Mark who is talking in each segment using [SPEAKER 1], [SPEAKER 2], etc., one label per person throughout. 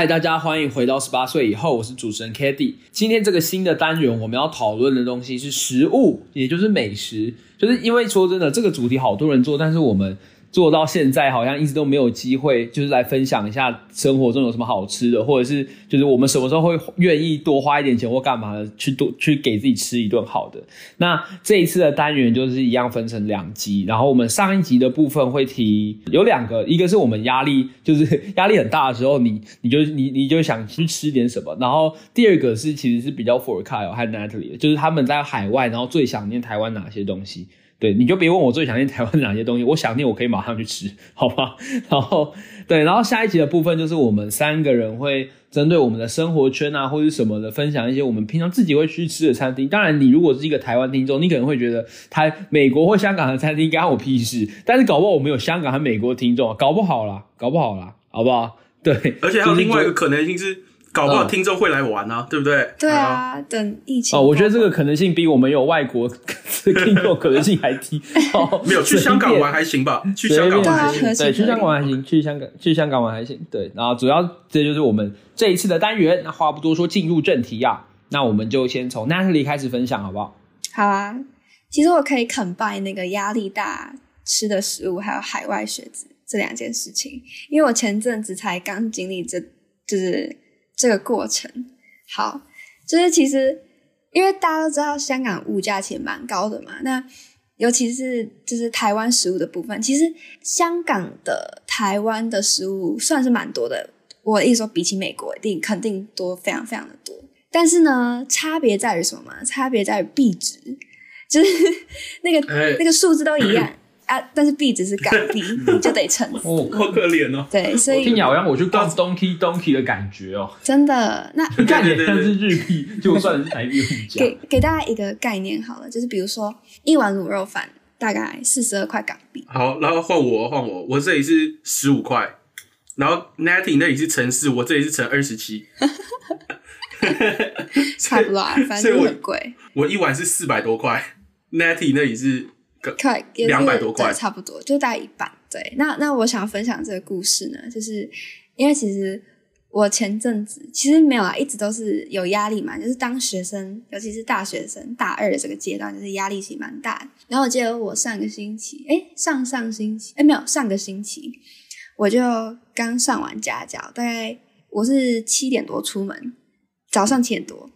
[SPEAKER 1] 嗨，大家欢迎回到十八岁以后，我是主持人 Katy 今天这个新的单元，我们要讨论的东西是食物，也就是美食。就是因为说真的，这个主题好多人做，但是我们。做到现在好像一直都没有机会，就是来分享一下生活中有什么好吃的，或者是就是我们什么时候会愿意多花一点钱或干嘛的去多去给自己吃一顿好的。那这一次的单元就是一样分成两集，然后我们上一集的部分会提有两个，一个是我们压力就是压力很大的时候，你你就你你就想去吃点什么，然后第二个是其实是比较 for Kyle 和 Natalie，就是他们在海外，然后最想念台湾哪些东西。对，你就别问我最想念台湾哪些东西，我想念我可以马上去吃，好吧？然后，对，然后下一集的部分就是我们三个人会针对我们的生活圈啊，或者什么的，分享一些我们平常自己会去吃的餐厅。当然，你如果是一个台湾听众，你可能会觉得台美国或香港的餐厅干我屁事，但是搞不好我们有香港和美国听众，搞不好啦，搞不好啦，好不好？对，
[SPEAKER 2] 而且还有另外一个可能性是。搞不好听众会来玩啊，对不对？
[SPEAKER 3] 对啊，等疫情
[SPEAKER 1] 哦，我觉得这个可能性比我们有外国 听众可能性还低。
[SPEAKER 2] 没有去香港玩还行吧？去香港玩还行，
[SPEAKER 1] 对，去香港玩还行，去香港去香港玩还行。对，然后主要这就是我们这一次的单元。那话不多说，进入正题啊。那我们就先从 Natalie 开始分享，好不好？
[SPEAKER 3] 好啊。其实我可以 combine 那个压力大吃的食物，还有海外学子这两件事情，因为我前阵子才刚经历这，就是。这个过程好，就是其实因为大家都知道香港物价其实蛮高的嘛，那尤其是就是台湾食物的部分，其实香港的台湾的食物算是蛮多的。我的意思说，比起美国，一定肯定多，非常非常的多。但是呢，差别在于什么嘛？差别在于币值，就是 那个那个数字都一样。啊！但是币值是港币，你 就得乘。
[SPEAKER 2] 哦，好可怜哦。
[SPEAKER 3] 对，所以
[SPEAKER 1] 听起来好像我去逛 Donkey Donkey 的感觉哦。
[SPEAKER 3] 真的，那
[SPEAKER 1] 概念像是日币，就算是台币物价。
[SPEAKER 3] 给给大家一个概念好了，就是比如说一碗卤肉饭大概四十二块港币。
[SPEAKER 2] 好，然后换我换我，我这里是十五块，然后 Natty 那里是乘四，我这里是乘二十七。
[SPEAKER 3] 差不多，啊反正很贵。
[SPEAKER 2] 我一碗是四百多块，Natty 那里是。块两百多块，
[SPEAKER 3] 差不多就大概一半。对，那那我想分享这个故事呢，就是因为其实我前阵子其实没有啊，一直都是有压力嘛，就是当学生，尤其是大学生大二的这个阶段，就是压力其实蛮大的。然后我记得我上个星期，哎，上上星期，哎，没有上个星期，我就刚上完家教，大概我是七点多出门，早上七点多，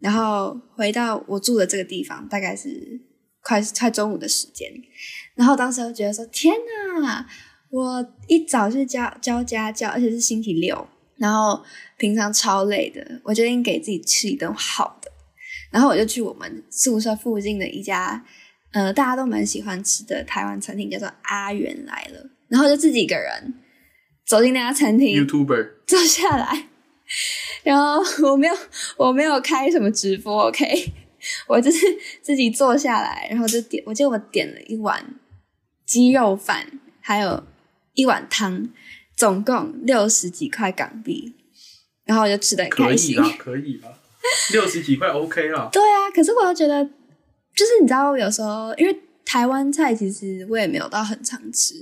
[SPEAKER 3] 然后回到我住的这个地方，大概是。快快中午的时间，然后当时就觉得说：“天哪！我一早去教教家教，而且是星期六，然后平常超累的，我决定给自己吃一顿好的。然后我就去我们宿舍附近的一家，呃，大家都蛮喜欢吃的台湾餐厅，叫做阿元来了。然后就自己一个人走进那家餐厅
[SPEAKER 2] ，YouTuber
[SPEAKER 3] 坐下来，然后我没有我没有开什么直播，OK。” 我就是 自己坐下来，然后就点，我记得我点了一碗鸡肉饭，还有一碗汤，总共六十几块港币，然后我就吃的很开心。
[SPEAKER 2] 可以啊，可以啊，六十几块 OK 了。
[SPEAKER 3] 对啊，可是我又觉得，就是你知道，有时候因为台湾菜其实我也没有到很常吃，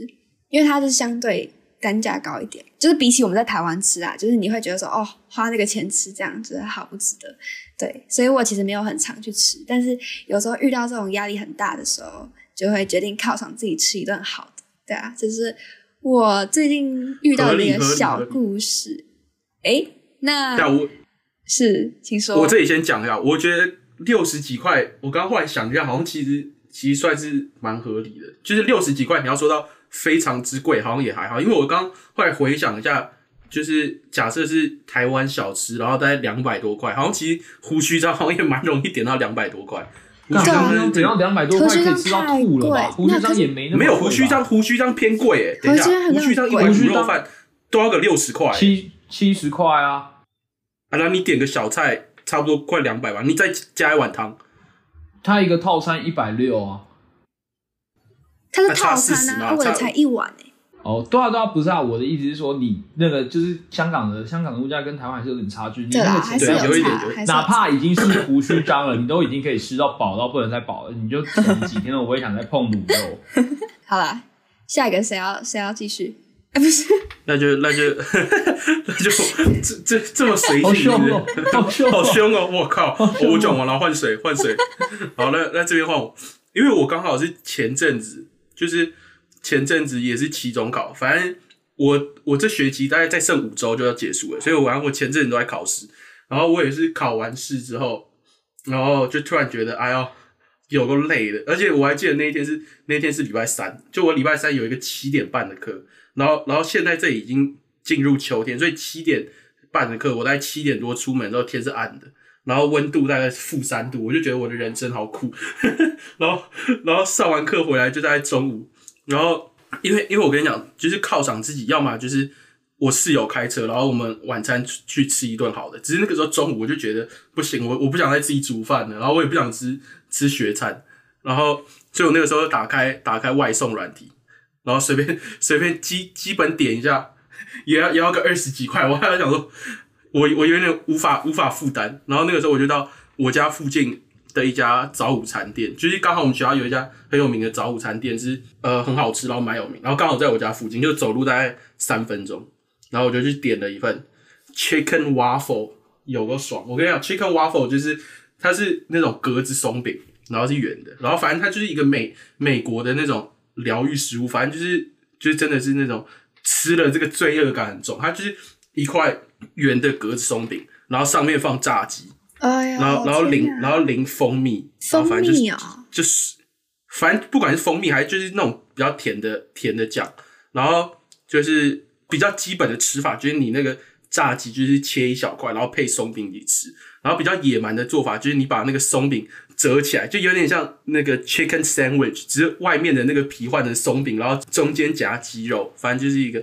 [SPEAKER 3] 因为它是相对。单价高一点，就是比起我们在台湾吃啊，就是你会觉得说，哦，花那个钱吃这样子好不值得，对，所以我其实没有很常去吃，但是有时候遇到这种压力很大的时候，就会决定犒赏自己吃一顿好的，对啊，就是我最近遇到的一个小故事。哎，那是，请说。
[SPEAKER 2] 我这里先讲一下，我觉得六十几块，我刚刚后来想一下，好像其实其实算是蛮合理的，就是六十几块，你要说到。非常之贵，好像也还好，因为我刚后来回想一下，就是假设是台湾小吃，然后大概两百多块，好像其实胡须章好像也蛮容易点到两百多块。
[SPEAKER 1] 胡须章点到两百多块可以吃到吐了吧？胡须章也没那么
[SPEAKER 2] 没有胡须章，胡须章偏贵诶。等一下，胡须章一碗鱼肉饭都要个六十块，
[SPEAKER 1] 七七十块啊。
[SPEAKER 2] 啊，那你点个小菜，差不多快两百吧，你再加一碗汤，
[SPEAKER 1] 它一个套餐一百六啊。
[SPEAKER 3] 它是套餐啊，我的才一碗哎。
[SPEAKER 1] 哦，对啊对啊，不是啊，我的意思是说，你那个就是香港的香港的物价跟台湾还是有点差距。
[SPEAKER 3] 对
[SPEAKER 1] 啊，
[SPEAKER 3] 还是有
[SPEAKER 1] 一点。哪怕已经是胡须章了，你都已经可以吃到饱到不能再饱了，你就等几天了，我也想再碰卤肉。
[SPEAKER 3] 好了，下一个谁要谁要继续？哎，不是，
[SPEAKER 2] 那就那就 那就这这这么随性，
[SPEAKER 1] 好凶哦好凶哦
[SPEAKER 2] 好凶哦！我靠，我讲完了，换水换水。好，那那这边换我，因为我刚好是前阵子，就是前阵子也是期中考，反正我我这学期大概再剩五周就要结束了，所以我反正我前阵子都在考试，然后我也是考完试之后，然后就突然觉得，哎呦。有个累的，而且我还记得那一天是那天是礼拜三，就我礼拜三有一个七点半的课，然后然后现在这已经进入秋天，所以七点半的课，我大概七点多出门之后天是暗的，然后温度大概负三度，我就觉得我的人生好苦。然后然后上完课回来就在中午，然后因为因为我跟你讲，就是犒赏自己，要么就是我室友开车，然后我们晚餐去吃一顿好的。只是那个时候中午我就觉得不行，我我不想再自己煮饭了，然后我也不想吃吃学餐，然后所以我那个时候打开打开外送软体，然后随便随便基基本点一下，也要也要个二十几块，我还在想说，我我有点无法无法负担。然后那个时候我就到我家附近的一家早午餐店，就是刚好我们学校有一家很有名的早午餐店是呃很好吃，然后蛮有名，然后刚好在我家附近，就走路大概三分钟，然后我就去点了一份 chicken waffle，有个爽。我跟你讲，chicken waffle 就是它是那种格子松饼，然后是圆的，然后反正它就是一个美美国的那种疗愈食物，反正就是就是真的是那种吃了这个罪恶感很重，它就是一块圆的格子松饼，然后上面放炸鸡，
[SPEAKER 3] 哎呀，
[SPEAKER 2] 然后然后淋然后淋蜂蜜，
[SPEAKER 3] 蜂
[SPEAKER 2] 反正就是就是反正不管是蜂蜜还是就是那种比较甜的甜的酱，然后就是比较基本的吃法，就是你那个炸鸡就是切一小块，然后配松饼一起吃。然后比较野蛮的做法就是你把那个松饼折起来，就有点像那个 chicken sandwich，只是外面的那个皮换成松饼，然后中间夹鸡肉，反正就是一个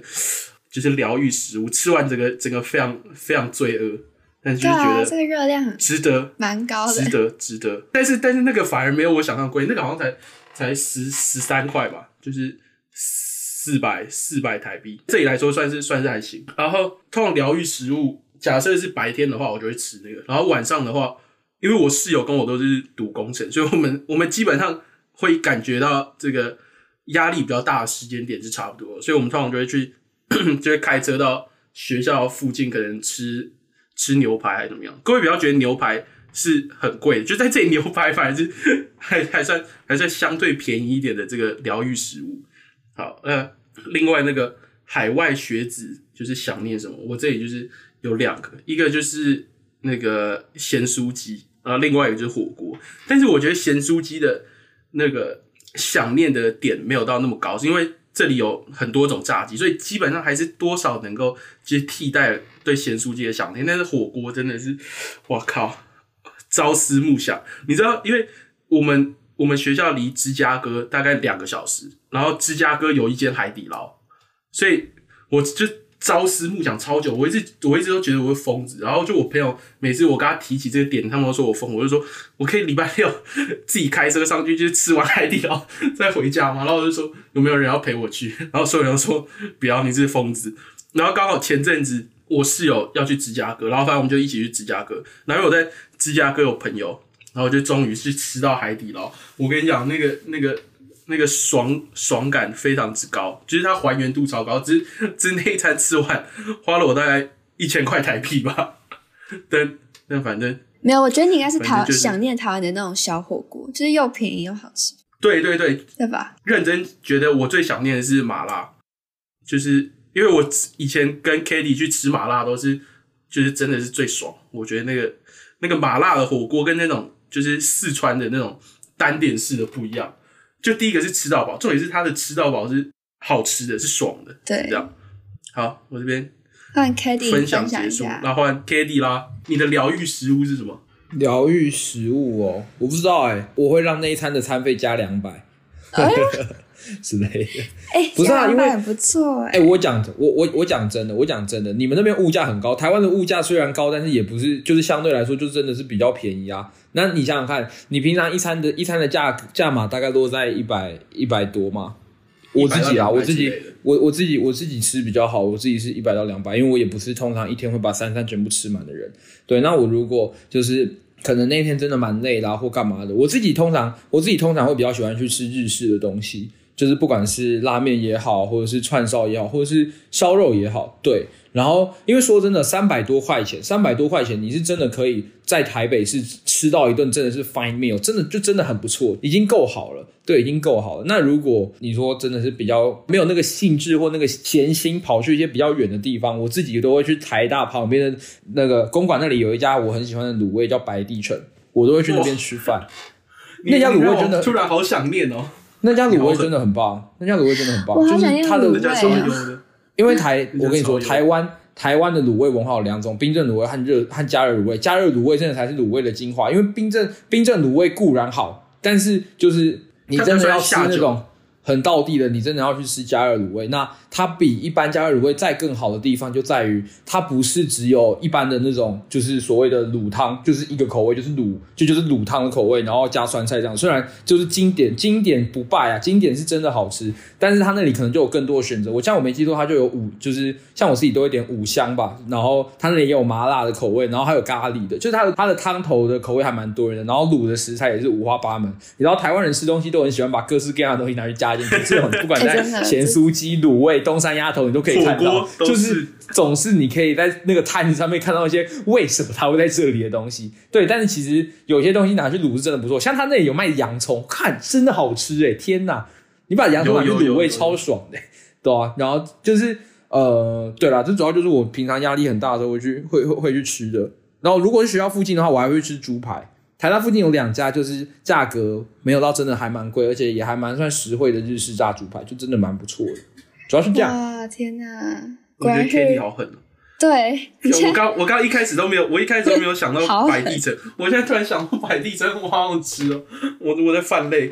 [SPEAKER 2] 就是疗愈食物。吃完整个整个非常非常罪恶，但是就是觉得
[SPEAKER 3] 这个热量
[SPEAKER 2] 值得。
[SPEAKER 3] 蛮高的
[SPEAKER 2] 值，得，值得。但是但是那个反而没有我想象贵，那个好像才才十十三块吧，就是四百四百台币，这里来说算是算是还行。然后通常疗愈食物，假设是白天的话，我就会吃那个，然后晚上的话，因为我室友跟我都是读工程，所以我们我们基本上会感觉到这个压力比较大的时间点是差不多，所以我们通常就会去 就会开车到学校附近，可能吃吃牛排还是怎么样。各位不要觉得牛排是很贵的，就在这里牛排反而是 还还算还算相对便宜一点的这个疗愈食物。好，那另外那个海外学子就是想念什么？我这里就是有两个，一个就是那个咸酥鸡，然后另外一个就是火锅。但是我觉得咸酥鸡的那个想念的点没有到那么高，是因为这里有很多种炸鸡，所以基本上还是多少能够接替代对咸酥鸡的想念。但是火锅真的是，我靠，朝思暮想。你知道，因为我们我们学校离芝加哥大概两个小时，然后芝加哥有一间海底捞，所以我就朝思暮想超久。我一直我一直都觉得我是疯子，然后就我朋友每次我跟他提起这个点，他们都说我疯，我就说我可以礼拜六 自己开车上去，就是吃完海底捞 再回家嘛。然后我就说有没有人要陪我去？然后所有人都说不要，你是疯子。然后刚好前阵子我室友要去芝加哥，然后反正我们就一起去芝加哥。然后我在芝加哥有朋友，然后就终于是吃到海底捞。我跟你讲，那个那个那个爽爽感非常之高，就是它还原度超高。只是只是那一餐吃完花了我大概一千块台币吧。但但反正
[SPEAKER 3] 没有，我觉得你应该是台想念台湾的那种小火锅，就是又便宜又好吃，
[SPEAKER 2] 对对对，
[SPEAKER 3] 对吧？
[SPEAKER 2] 认真觉得我最想念的是麻辣，就是因为我以前跟 k a t i e 去吃麻辣都是，就是真的是最爽。我觉得那个那个麻辣的火锅跟那种就是四川的那种单点式的不一样。就第一个是吃到饱，重点是它的吃到饱是好吃的，是爽的，
[SPEAKER 3] 对
[SPEAKER 2] 这，样。好，我这边
[SPEAKER 3] 换 k a t i e
[SPEAKER 2] 分
[SPEAKER 3] 享
[SPEAKER 2] 享结束，
[SPEAKER 3] 一下。
[SPEAKER 2] 那换 k a t i e 啦，你的疗愈食物是什么？
[SPEAKER 1] 疗愈食物哦，我不知道哎、我会让那一餐的餐费加两百 之类的。
[SPEAKER 3] 哎，
[SPEAKER 1] 不是啊因为
[SPEAKER 3] 不错
[SPEAKER 1] 哎、
[SPEAKER 3] 哎。
[SPEAKER 1] 我讲我我我讲真的，我讲真的，你们那边物价很高，台湾的物价虽然高，但是也不是，就是相对来说，就真的是比较便宜啊。那你想想看，你平常一餐的一餐的价价码大概落在一百一百多嘛？我自己啊，我自己我我自己我自己吃比较好，我自己是一百到两百，因为我也不是通常一天会把三餐全部吃满的人。对，那我如果就是可能那天真的蛮累啦、或干嘛的，我自己通常我自己通常会比较喜欢去吃日式的东西。就是不管是拉面也好，或者是串烧也好，或者是烧肉也好，对。然后，因为说真的，三百多块钱，三百多块钱，你是真的可以在台北是吃到一顿真的是 fine meal，真的就真的很不错，已经够好了，对，已经够好了。那如果你说真的是比较没有那个兴致或那个闲心跑去一些比较远的地方，我自己都会去台大旁边的那个公馆那里有一家我很喜欢的卤味叫白帝城，我都会去那边吃饭。那家卤味真的
[SPEAKER 2] 突然好想念哦，
[SPEAKER 1] 那家卤味真的很棒，那家卤味真的很棒，就是它的
[SPEAKER 3] 卤味
[SPEAKER 2] 那家超油的。
[SPEAKER 1] 因为台，我跟你说，台湾台湾的卤味文化有两种，冰镇卤味和热和加热卤味。加热卤味真的才是卤味的精华，因为冰镇冰镇卤味固然好，但是就是你真的要吃那种很道地的，你真的要去吃加热卤味。那它比一般加热卤味再更好的地方就在于，它不是只有一般的那种，就是所谓的卤汤，就是一个口味，就是卤，就就是卤汤的口味，然后加酸菜这样。虽然就是经典，经典不败啊，经典是真的好吃，但是它那里可能就有更多的选择。我像我没记错，它就有五，就是像我自己都会点五香吧，然后它那里也有麻辣的口味，然后还有咖喱的，就是它的它的汤头的口味还蛮多的，然后卤的食材也是五花八门。你知道台湾人吃东西都很喜欢把各式各样的东西拿去加进去，这种不管 在咸酥鸡、卤味、东山鸭头，你都可以看到就是是总是你可以在那个摊子上面看到一些为什么它会在这里的东西。对，但是其实有些东西拿去卤是真的不错，像他那里有卖洋葱，看真的好吃哎、天哪！你把洋葱拿去卤味超爽的、对啊。然后就是呃，对啦，这主要就是我平常压力很大的时候会去会会会去吃的。然后如果是学校附近的话，我还会吃猪排。台大附近有两家，就是价格没有到真的还蛮贵，而且也还蛮算实惠的日式炸猪排，就真的蛮不错的。主要是这样。
[SPEAKER 3] 哇，天哪！
[SPEAKER 2] 我觉得
[SPEAKER 3] 果然
[SPEAKER 2] Kitty 好狠哦。
[SPEAKER 3] 对，
[SPEAKER 2] 我刚我刚一开始都没有，我一开始都没有想到
[SPEAKER 3] 好狠
[SPEAKER 2] 摆地城，我现在突然想到摆地城，我好想吃哦，我我在犯累。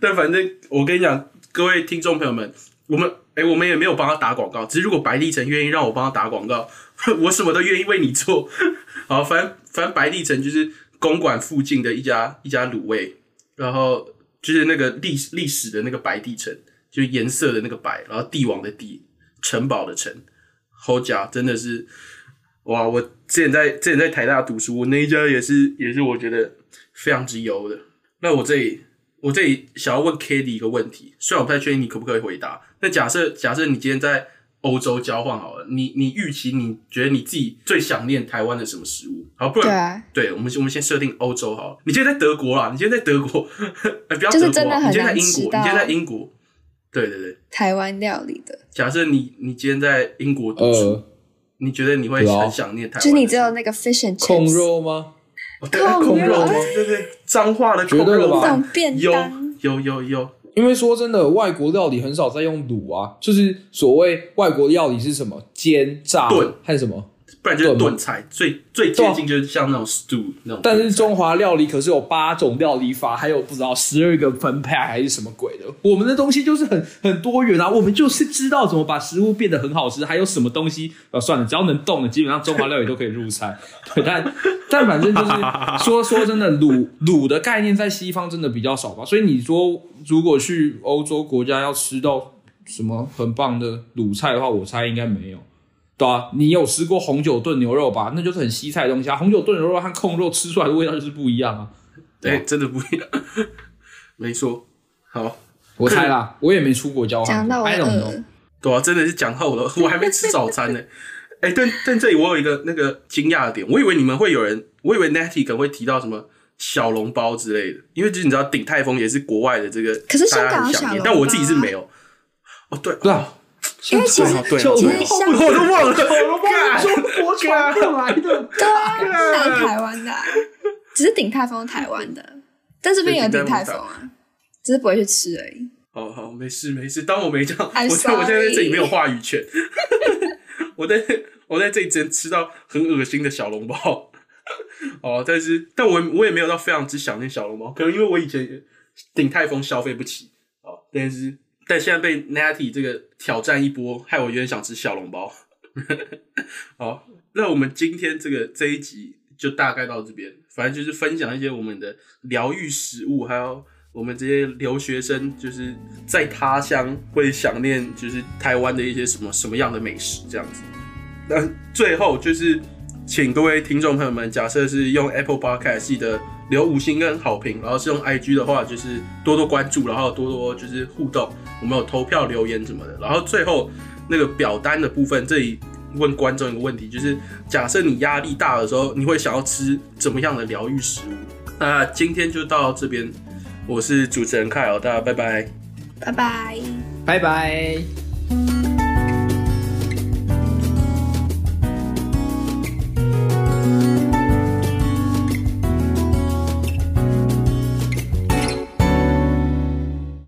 [SPEAKER 2] 但反正我跟你讲，各位听众朋友们，我们哎、我们也没有帮他打广告，只是如果白帝城愿意让我帮他打广告，我什么都愿意为你做。好，反正反正白帝城就是公馆附近的一家一家卤味，然后就是那个历历史的那个白帝城，就颜色的那个白，然后帝王的帝，城堡的城，好家真的是哇！我之前在之前在台大读书，我那一家也是也是我觉得非常之优的。那我这里我这里想要问 k a t i e 一个问题，虽然我不太确定你可不可以回答。那假设假设你今天在欧洲交换好了，你你预期你觉得你自己最想念台湾的什么食物？好，不然
[SPEAKER 3] 对啊，
[SPEAKER 2] 对我们我们先设定欧洲好了。你今天在德国啦，你今天在德国，哎，不要
[SPEAKER 3] 就是
[SPEAKER 2] 德国你今天在英国，你今天在英国。对对对，
[SPEAKER 3] 台湾料理的，
[SPEAKER 2] 假设你你今天在英国读书，
[SPEAKER 1] 呃，
[SPEAKER 2] 你觉得你会很想念台湾？
[SPEAKER 3] 就是你知道那个 fish and chips
[SPEAKER 1] 肉吗？
[SPEAKER 2] 哦对
[SPEAKER 3] 控
[SPEAKER 2] 控肉
[SPEAKER 3] 肉
[SPEAKER 2] 吗？对对，脏话的控
[SPEAKER 1] 绝对的吧
[SPEAKER 2] 肉饭
[SPEAKER 3] 这种便
[SPEAKER 2] 有
[SPEAKER 3] 当，
[SPEAKER 2] 有有有，
[SPEAKER 1] 因为说真的，外国料理很少在用卤啊，就是所谓外国料理是什么煎、炸
[SPEAKER 2] 炖
[SPEAKER 1] 还是什么？
[SPEAKER 2] 不然就是
[SPEAKER 1] 炖
[SPEAKER 2] 菜，最最接近就是像那种 stew 那种。
[SPEAKER 1] 但是中华料理可是有八种料理法，还有不知道十二个分派还是什么鬼的。我们的东西就是很 很多元啊，我们就是知道怎么把食物变得很好吃，还有什么东西啊算了，只要能动的，基本上中华料理都可以入菜。对，但但反正就是说说真的，卤卤的概念在西方真的比较少吧。所以你说如果去欧洲国家要吃到什么很棒的卤菜的话，我猜应该没有。对啊，你有吃过红酒炖牛肉吧？那就是很西菜的东西啊。红酒炖牛肉和控肉吃出来的味道就是不一样啊。
[SPEAKER 2] 对，真的不一样，没错。好，
[SPEAKER 1] 我猜啦，我也没出国交换过。
[SPEAKER 3] 讲到我。
[SPEAKER 2] 对啊，真的是讲到我了，我还没吃早餐呢。哎、但但这里我有一个那个惊讶的点，我以为你们会有人，我以为 Natty 可能会提到什么小笼包之类的，因为就是你知道鼎泰丰也是国外的这个，
[SPEAKER 3] 可是香港有
[SPEAKER 2] 大家很想念，
[SPEAKER 3] 小笼
[SPEAKER 2] 但我自己是没有。哦，对
[SPEAKER 1] 对啊，
[SPEAKER 3] 因为其实其实香
[SPEAKER 2] 我都忘了，
[SPEAKER 1] 包是中国传过来的。
[SPEAKER 3] 对啊，那是台湾的啊，只是鼎泰丰是台湾的，但这边有鼎泰丰啊，只是不会去吃而已。
[SPEAKER 2] 好好，没事没事，当我没讲，我在我现在在这里没有话语权。我在我在这里只能吃到很恶心的小笼包。哦，但是但我我也没有到非常之想念小笼包，可能因为我以前鼎泰丰消费不起哦，但是但现在被 Natty 这个挑战一波，害我有点想吃小笼包。好，那我们今天这个这一集就大概到这边，反正就是分享一些我们的疗愈食物，还有我们这些留学生就是在他乡会想念就是台湾的一些什么什么样的美食这样子。那最后就是请各位听众朋友们，假设是用 Apple Podcast，记得留五星跟好评，然后是用 IG 的话，就是多多关注，然后多多就是互动，我们有投票留言什么的。然后最后那个表单的部分，这里问观众一个问题，就是假设你压力大的时候，你会想要吃怎么样的疗愈食物？那今天就到这边，我是主持人凯尔，大家拜拜。
[SPEAKER 3] 拜拜。
[SPEAKER 1] 拜拜。